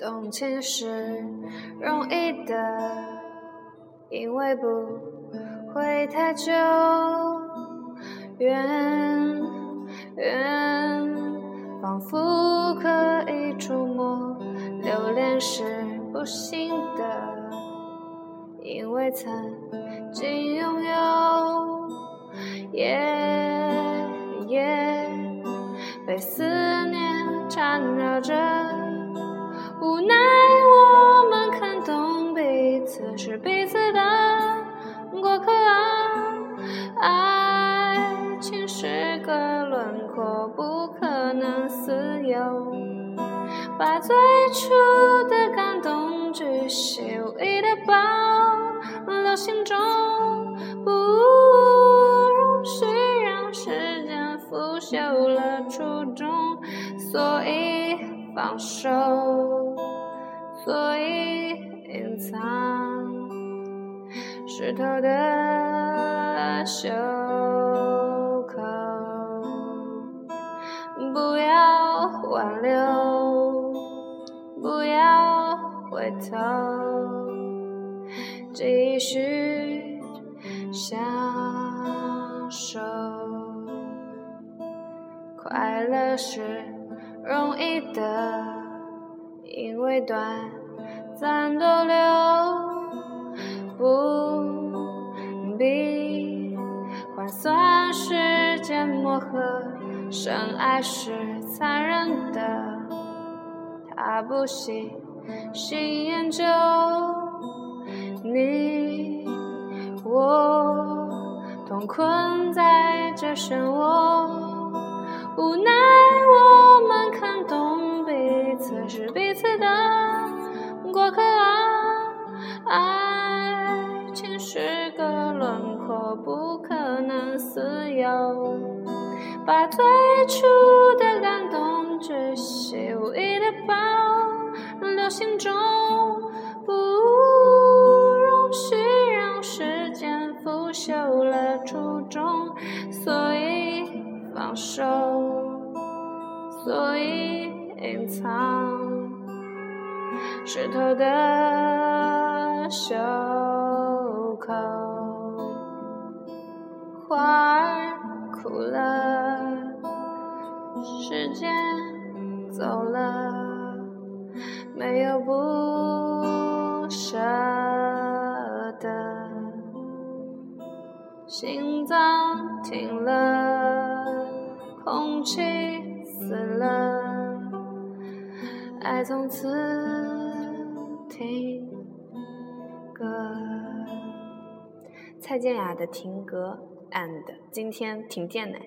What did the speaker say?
动情是容易的，因为不会太久。远远，仿佛可以触摸。留恋是不行的，因为曾经拥有。夜夜被思念缠绕着，轮廓，不可能私有。把最初的感动巨细无遗的保留心中，不容许让时间腐朽了初衷，所以放手，所以隐藏湿透的袖挽留，不要回头，继续享受。快乐是容易的，因为短暂逗留，深爱是残忍的，他不喜新研究。你我同困在这漩涡，无奈我们看懂彼此是彼此的过客啊。爱情是个轮回廓，不可能私有。把最初的感动巨细无遗的保留心中，不容许让时间腐朽了初衷，所以放手，所以隐藏湿透的袖口，花儿枯了。时间走了，没有不舍得，心脏停了，空气死了，爱从此停格。蔡健雅的《停格》and 今天停电呢。